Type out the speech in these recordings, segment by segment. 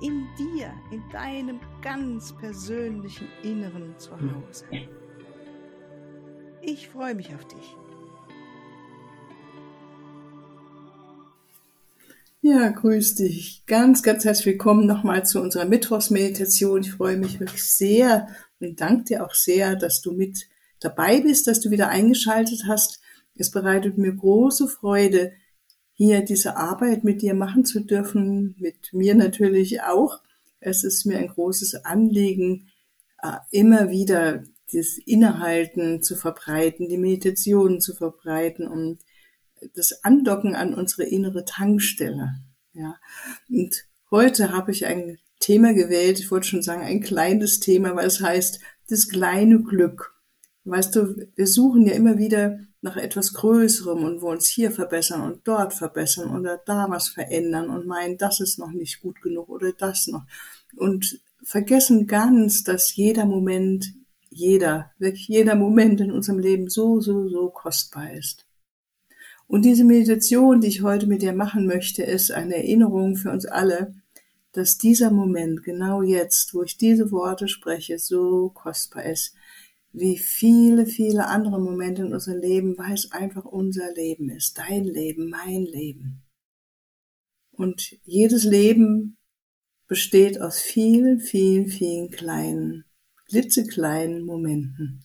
In dir, in deinem ganz persönlichen Inneren zu Hause. Ich freue mich auf dich. Ja, grüß dich. Ganz, ganz herzlich willkommen nochmal zu unserer Mittwochsmeditation. Ich freue mich wirklich sehr und danke dir auch sehr, dass du mit dabei bist, dass du wieder eingeschaltet hast. Es bereitet mir große Freude, hier diese Arbeit mit dir machen zu dürfen, mit mir natürlich auch. Es ist mir ein großes Anliegen, äh, immer wieder das Innehalten zu verbreiten, die Meditationen zu verbreiten und das Andocken an unsere innere Tankstelle. Ja. Und heute habe ich ein Thema gewählt, ich wollte schon sagen, ein kleines Thema, weil es heißt, das kleine Glück. Weißt du, wir suchen ja immer wieder nach etwas Größerem und wollen uns hier verbessern und dort verbessern oder da was verändern und meinen, das ist noch nicht gut genug oder das noch. Und vergessen ganz, dass jeder Moment, jeder, wirklich jeder Moment in unserem Leben so, so, so kostbar ist. Und diese Meditation, die ich heute mit dir machen möchte, ist eine Erinnerung für uns alle, dass dieser Moment, genau jetzt, wo ich diese Worte spreche, so kostbar ist wie viele, viele andere Momente in unserem Leben, weil es einfach unser Leben ist, dein Leben, mein Leben. Und jedes Leben besteht aus vielen, vielen, vielen kleinen, klitzekleinen Momenten.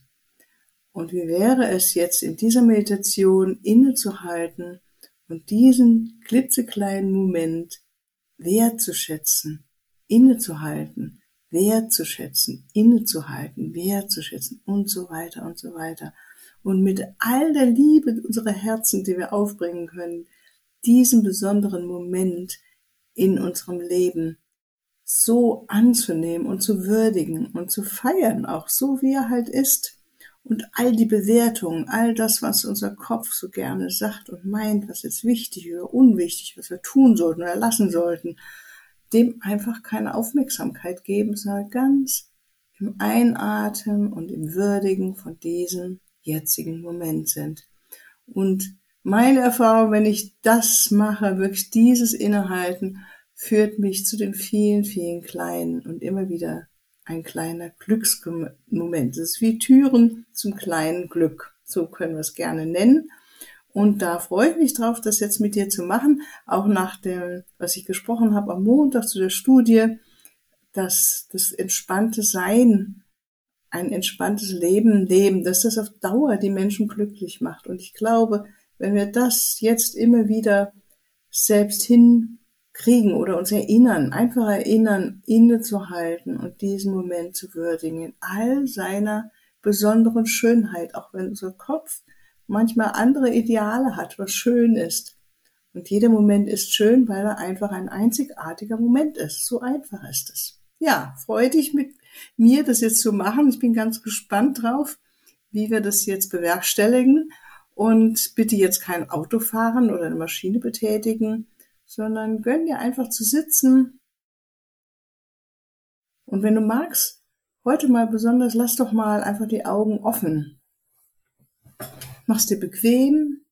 Und wie wäre es jetzt in dieser Meditation innezuhalten und diesen klitzekleinen Moment wertzuschätzen, innezuhalten, wertzuschätzen, innezuhalten, wertzuschätzen und so weiter und so weiter. Und mit all der Liebe unserer Herzen, die wir aufbringen können, diesen besonderen Moment in unserem Leben so anzunehmen und zu würdigen und zu feiern, auch so wie er halt ist. Und all die Bewertungen, all das, was unser Kopf so gerne sagt und meint, was jetzt wichtig oder unwichtig, was wir tun sollten oder lassen sollten, dem einfach keine Aufmerksamkeit geben, sondern ganz im Einatmen und im Würdigen von diesem jetzigen Moment sind. Und meine Erfahrung, wenn ich das mache, wirklich dieses Innehalten, führt mich zu den vielen, vielen kleinen und immer wieder ein kleiner Glücksmoment. Es ist wie Türen zum kleinen Glück. So können wir es gerne nennen. Und da freue ich mich drauf, das jetzt mit dir zu machen, auch nach dem, was ich gesprochen habe am Montag zu der Studie, dass das entspannte Sein, ein entspanntes Leben leben, dass das auf Dauer die Menschen glücklich macht. Und ich glaube, wenn wir das jetzt immer wieder selbst hinkriegen oder uns erinnern, einfach erinnern, innezuhalten und diesen Moment zu würdigen in all seiner besonderen Schönheit, auch wenn unser Kopf manchmal andere Ideale hat, was schön ist. Und jeder Moment ist schön, weil er einfach ein einzigartiger Moment ist. So einfach ist es. Ja, freue dich mit mir, das jetzt zu machen. Ich bin ganz gespannt drauf, wie wir das jetzt bewerkstelligen. Und bitte jetzt kein Auto fahren oder eine Maschine betätigen, sondern gönn dir einfach zu sitzen. Und wenn du magst, heute mal besonders, lass doch mal einfach die Augen offen. Mach's dir bequem.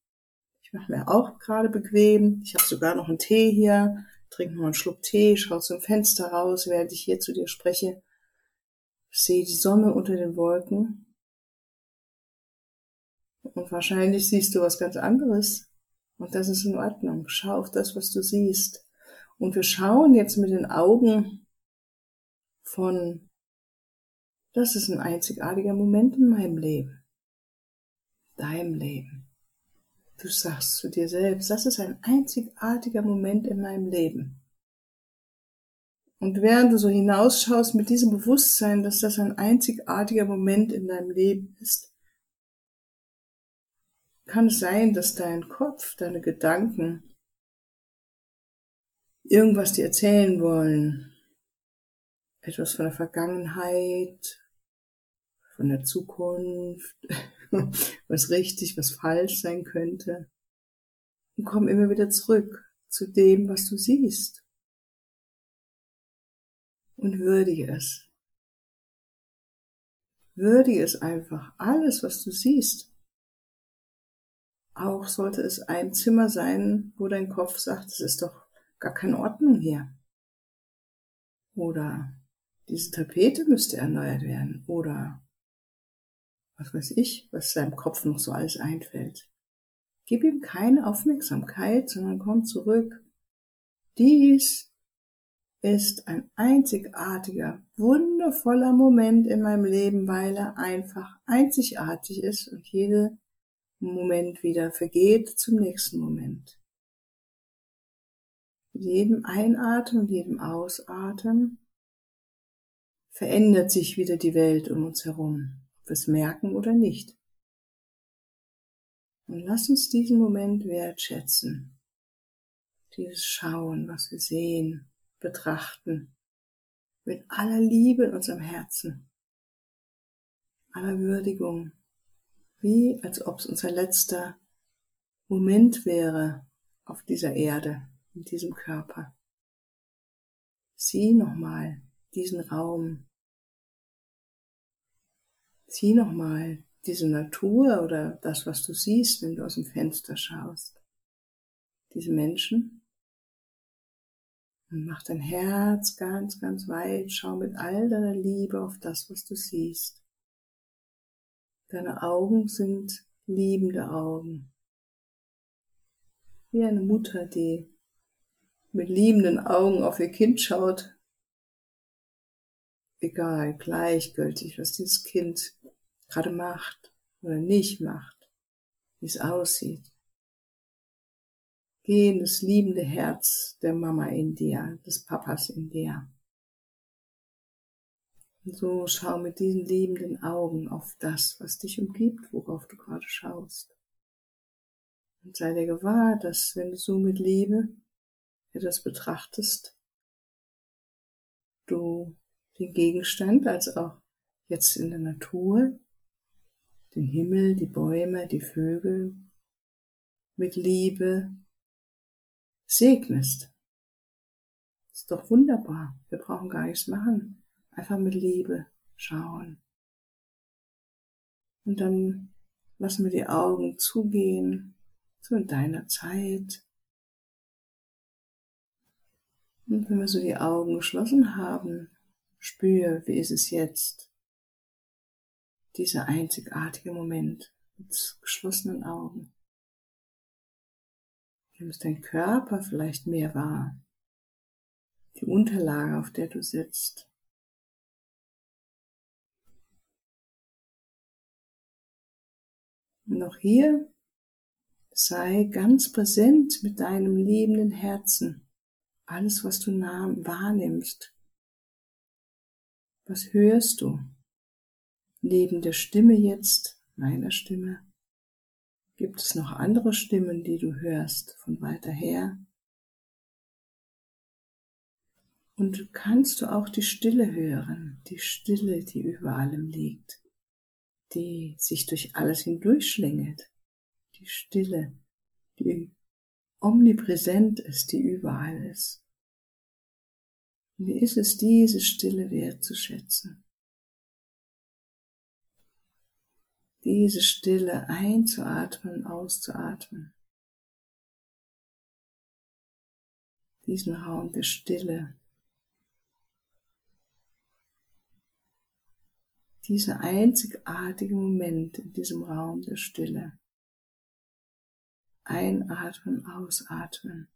Ich mache mir auch gerade bequem. Ich habe sogar noch einen Tee hier. Trink noch einen Schluck Tee, schau zum Fenster raus, während ich hier zu dir spreche. Sehe die Sonne unter den Wolken. Und wahrscheinlich siehst du was ganz anderes. Und das ist in Ordnung. Schau auf das, was du siehst. Und wir schauen jetzt mit den Augen von, das ist ein einzigartiger Moment in meinem Leben deinem Leben. Du sagst zu dir selbst, das ist ein einzigartiger Moment in meinem Leben. Und während du so hinausschaust mit diesem Bewusstsein, dass das ein einzigartiger Moment in deinem Leben ist, kann es sein, dass dein Kopf, deine Gedanken irgendwas dir erzählen wollen, etwas von der Vergangenheit, von der Zukunft, was richtig, was falsch sein könnte. Und komm immer wieder zurück zu dem, was du siehst. Und würdige es. Würdige es einfach, alles, was du siehst. Auch sollte es ein Zimmer sein, wo dein Kopf sagt, es ist doch gar keine Ordnung hier. Oder diese Tapete müsste erneuert werden. Oder was weiß ich, was seinem Kopf noch so alles einfällt. Gib ihm keine Aufmerksamkeit, sondern komm zurück. Dies ist ein einzigartiger, wundervoller Moment in meinem Leben, weil er einfach einzigartig ist und jede Moment wieder vergeht zum nächsten Moment. Mit jedem Einatmen und jedem Ausatmen verändert sich wieder die Welt um uns herum, ob wir es merken oder nicht. Und lass uns diesen Moment wertschätzen. Dieses Schauen, was wir sehen, betrachten. Mit aller Liebe in unserem Herzen. Aller Würdigung. Wie als ob es unser letzter Moment wäre auf dieser Erde, in diesem Körper. Sieh nochmal diesen Raum. Sieh nochmal diese Natur oder das, was du siehst, wenn du aus dem Fenster schaust. Diese Menschen. Und mach dein Herz ganz, ganz weit. Schau mit all deiner Liebe auf das, was du siehst. Deine Augen sind liebende Augen. Wie eine Mutter, die mit liebenden Augen auf ihr Kind schaut. Egal, gleichgültig, was dieses Kind gerade macht oder nicht macht, wie es aussieht. Geh in das liebende Herz der Mama in dir, des Papas in dir. Und so schau mit diesen liebenden Augen auf das, was dich umgibt, worauf du gerade schaust. Und sei dir gewahr, dass wenn du so mit Liebe etwas betrachtest, du den Gegenstand als auch jetzt in der Natur den Himmel, die Bäume, die Vögel mit Liebe segnest. Ist doch wunderbar. Wir brauchen gar nichts machen. Einfach mit Liebe schauen. Und dann lassen wir die Augen zugehen, so in deiner Zeit. Und wenn wir so die Augen geschlossen haben, spür, wie ist es jetzt? Dieser einzigartige Moment mit geschlossenen Augen. Nimmst dein Körper vielleicht mehr wahr, die Unterlage, auf der du sitzt. Und auch hier sei ganz präsent mit deinem liebenden Herzen. Alles, was du wahrnimmst. Was hörst du? Neben der Stimme jetzt, meiner Stimme, gibt es noch andere Stimmen, die du hörst von weiter her. Und kannst du auch die Stille hören, die Stille, die über allem liegt, die sich durch alles hindurchschlängelt, die Stille, die omnipräsent ist, die überall ist. wie ist es, diese Stille wertzuschätzen? Diese Stille einzuatmen, auszuatmen. Diesen Raum der Stille. Dieser einzigartige Moment in diesem Raum der Stille. Einatmen, ausatmen.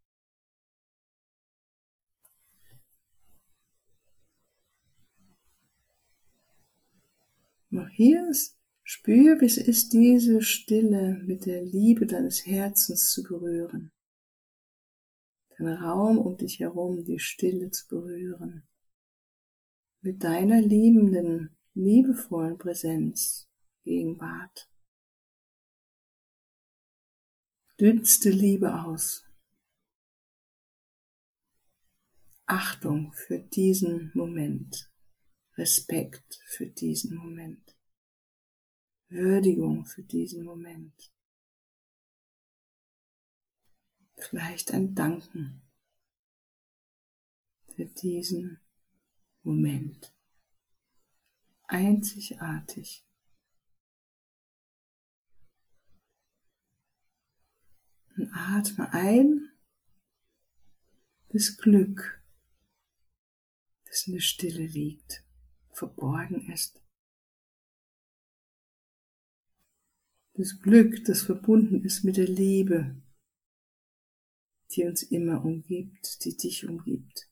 Noch hier ist Spür, wie es ist, diese Stille mit der Liebe deines Herzens zu berühren. Den Raum um dich herum, die Stille zu berühren. Mit deiner liebenden, liebevollen Präsenz, Gegenwart. Dünste Liebe aus. Achtung für diesen Moment. Respekt für diesen Moment. Würdigung für diesen Moment. Vielleicht ein Danken für diesen Moment. Einzigartig. Und atme ein das Glück, das in der Stille liegt, verborgen ist. Das Glück, das verbunden ist mit der Liebe, die uns immer umgibt, die dich umgibt.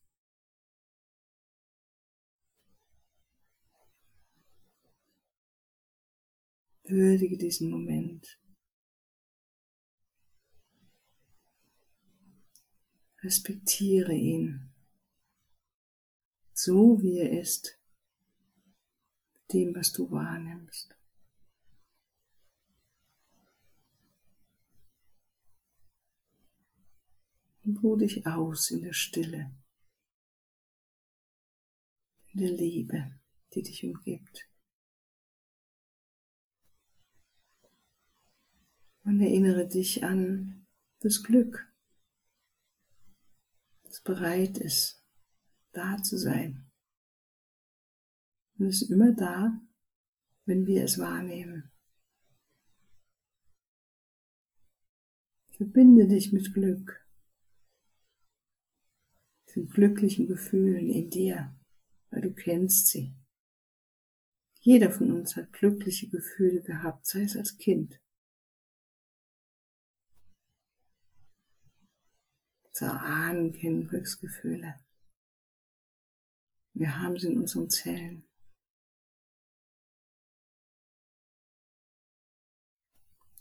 Würdige diesen Moment. Respektiere ihn, so wie er ist, dem, was du wahrnimmst. Und ruh dich aus in der Stille, in der Liebe, die dich umgibt. Und erinnere dich an das Glück, das bereit ist, da zu sein. Und es ist immer da, wenn wir es wahrnehmen. Verbinde dich mit Glück den glücklichen Gefühlen in dir, weil du kennst sie. Jeder von uns hat glückliche Gefühle gehabt, sei es als Kind. Unsere Ahnen kennen Glücksgefühle. Wir haben sie in unseren Zellen.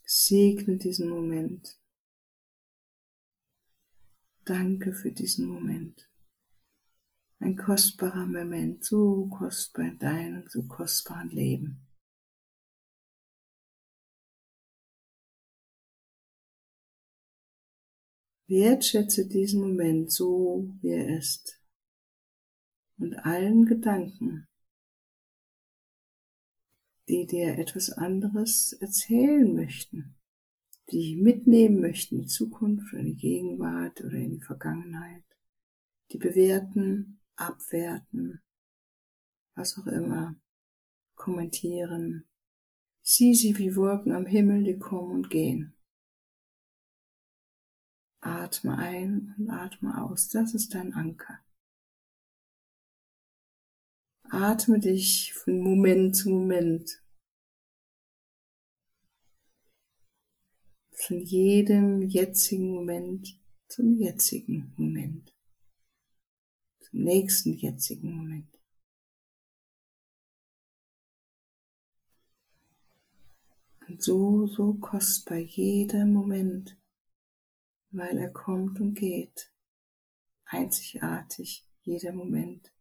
Segne diesen Moment. Danke für diesen Moment. Ein kostbarer Moment, so kostbar in deinem so kostbaren Leben. Wertschätze diesen Moment so, wie er ist. Und allen Gedanken, die dir etwas anderes erzählen möchten die mitnehmen möchten in die Zukunft oder in die Gegenwart oder in die Vergangenheit, die bewerten, abwerten, was auch immer, kommentieren. Sieh sie wie Wolken am Himmel, die kommen und gehen. Atme ein und atme aus, das ist dein Anker. Atme dich von Moment zu Moment von jedem jetzigen Moment zum jetzigen Moment, zum nächsten jetzigen Moment. Und so, so kostbar jeder Moment, weil er kommt und geht. Einzigartig jeder Moment.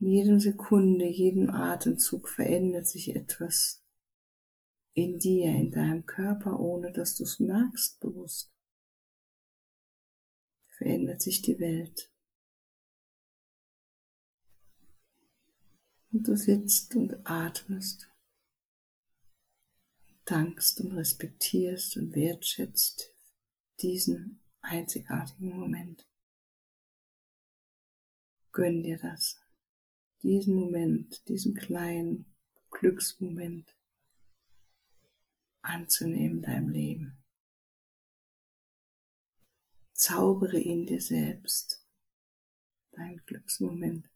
In jedem Sekunde, jedem Atemzug verändert sich etwas in dir, in deinem Körper, ohne dass du es merkst, bewusst. Verändert sich die Welt. Und du sitzt und atmest, dankst und respektierst und wertschätzt diesen einzigartigen Moment. Gönn dir das, diesen Moment, diesen kleinen Glücksmoment anzunehmen in deinem Leben. Zaubere ihn dir selbst, deinen Glücksmoment,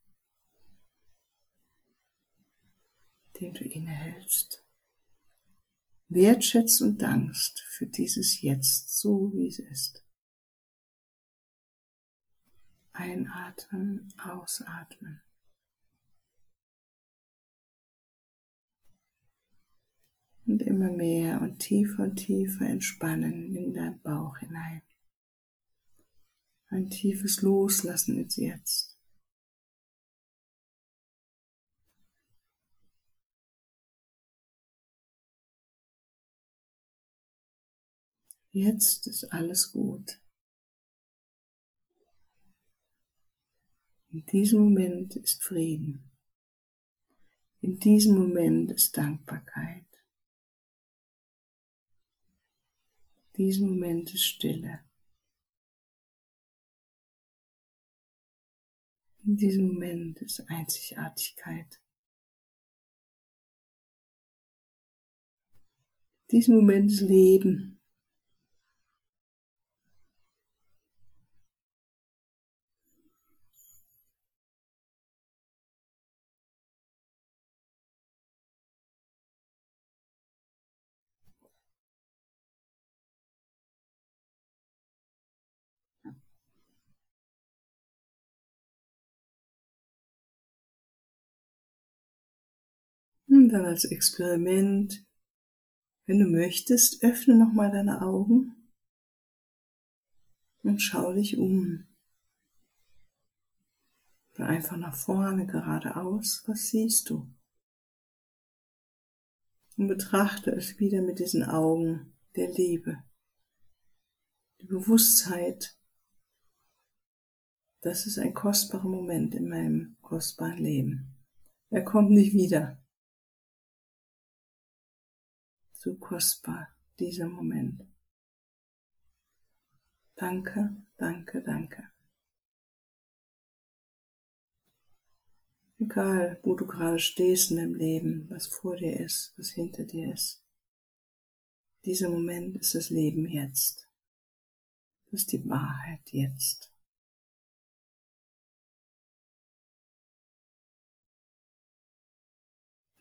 den du innehältst. Wertschätzt und dankst für dieses Jetzt, so wie es ist. Einatmen, ausatmen. Und immer mehr und tiefer und tiefer entspannen in deinen Bauch hinein. Ein tiefes Loslassen ist jetzt. Jetzt ist alles gut. In diesem Moment ist Frieden. In diesem Moment ist Dankbarkeit. In diesem Moment ist Stille. In diesem Moment ist Einzigartigkeit. In diesem Moment ist Leben. Dann als Experiment, wenn du möchtest, öffne nochmal deine Augen und schau dich um. Oder einfach nach vorne, geradeaus. Was siehst du? Und betrachte es wieder mit diesen Augen der Liebe, die Bewusstheit. Das ist ein kostbarer Moment in meinem kostbaren Leben. Er kommt nicht wieder so kostbar, dieser Moment. Danke, danke, danke. Egal, wo du gerade stehst in deinem Leben, was vor dir ist, was hinter dir ist. Dieser Moment ist das Leben jetzt. Das ist die Wahrheit jetzt.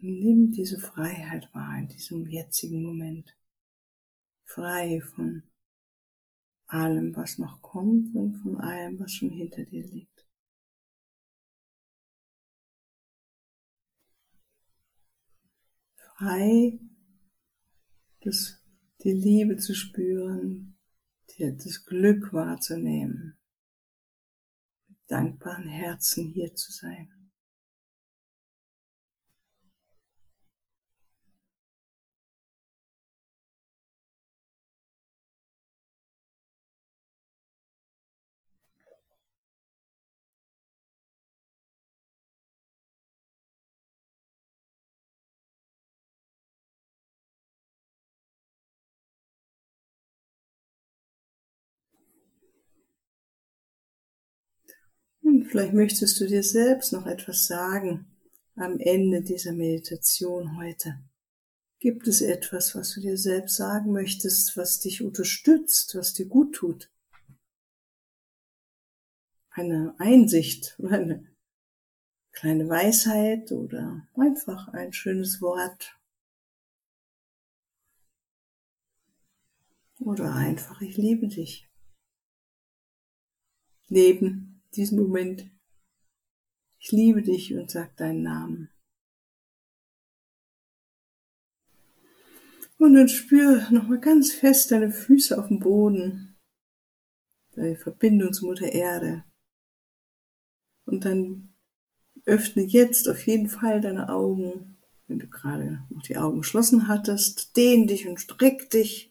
Nimm diese Freiheit wahr in diesem jetzigen Moment. Frei von allem, was noch kommt und von allem, was schon hinter dir liegt. Frei, das, die Liebe zu spüren, das Glück wahrzunehmen, mit dankbaren Herzen hier zu sein. Und vielleicht möchtest du dir selbst noch etwas sagen am Ende dieser Meditation heute. Gibt es etwas, was du dir selbst sagen möchtest, was dich unterstützt, was dir gut tut? Eine Einsicht, eine kleine Weisheit oder einfach ein schönes Wort. Oder einfach, ich liebe dich. Leben diesen Moment. Ich liebe dich und sag deinen Namen. Und dann spür nochmal ganz fest deine Füße auf dem Boden, deine Verbindung zu Mutter Erde. Und dann öffne jetzt auf jeden Fall deine Augen, wenn du gerade noch die Augen geschlossen hattest, dehn dich und streck dich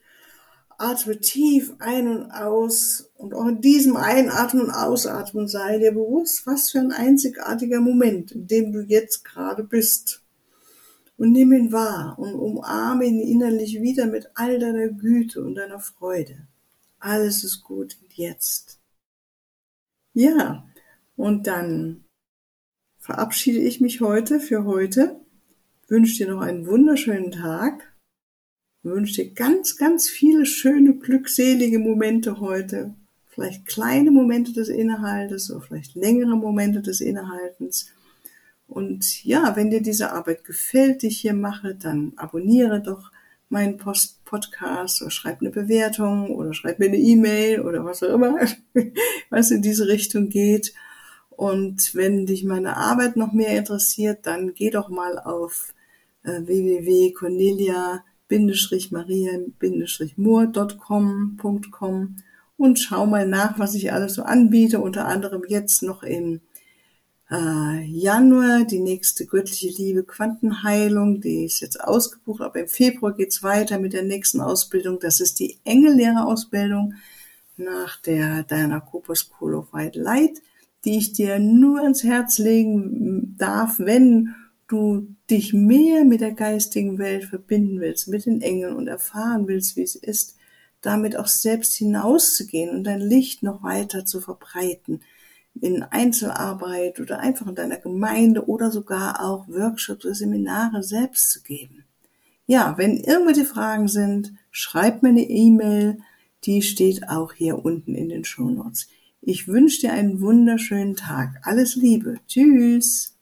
Atme tief ein und aus und auch in diesem Einatmen und Ausatmen sei dir bewusst, was für ein einzigartiger Moment, in dem du jetzt gerade bist. Und nimm ihn wahr und umarme ihn innerlich wieder mit all deiner Güte und deiner Freude. Alles ist gut jetzt. Ja, und dann verabschiede ich mich heute für heute, wünsche dir noch einen wunderschönen Tag wünsche dir ganz, ganz viele schöne, glückselige Momente heute. Vielleicht kleine Momente des Innehaltens oder vielleicht längere Momente des Innehaltens. Und ja, wenn dir diese Arbeit gefällt, die ich hier mache, dann abonniere doch meinen Post Podcast oder schreib eine Bewertung oder schreib mir eine E-Mail oder was auch immer, was in diese Richtung geht. Und wenn dich meine Arbeit noch mehr interessiert, dann geh doch mal auf äh, maria-moore.com und schau mal nach, was ich alles so anbiete, unter anderem jetzt noch im äh, Januar die nächste göttliche Liebe Quantenheilung, die ist jetzt ausgebucht, aber im Februar geht's weiter mit der nächsten Ausbildung, das ist die Engellehrerausbildung nach der Diana Cooper School of White Light. die ich dir nur ans Herz legen darf, wenn du dich mehr mit der geistigen Welt verbinden willst, mit den Engeln und erfahren willst, wie es ist, damit auch selbst hinauszugehen und dein Licht noch weiter zu verbreiten, in Einzelarbeit oder einfach in deiner Gemeinde oder sogar auch Workshops oder Seminare selbst zu geben. Ja, wenn irgendwelche Fragen sind, schreib mir eine E-Mail, die steht auch hier unten in den Show Notes. Ich wünsche dir einen wunderschönen Tag. Alles Liebe. Tschüss.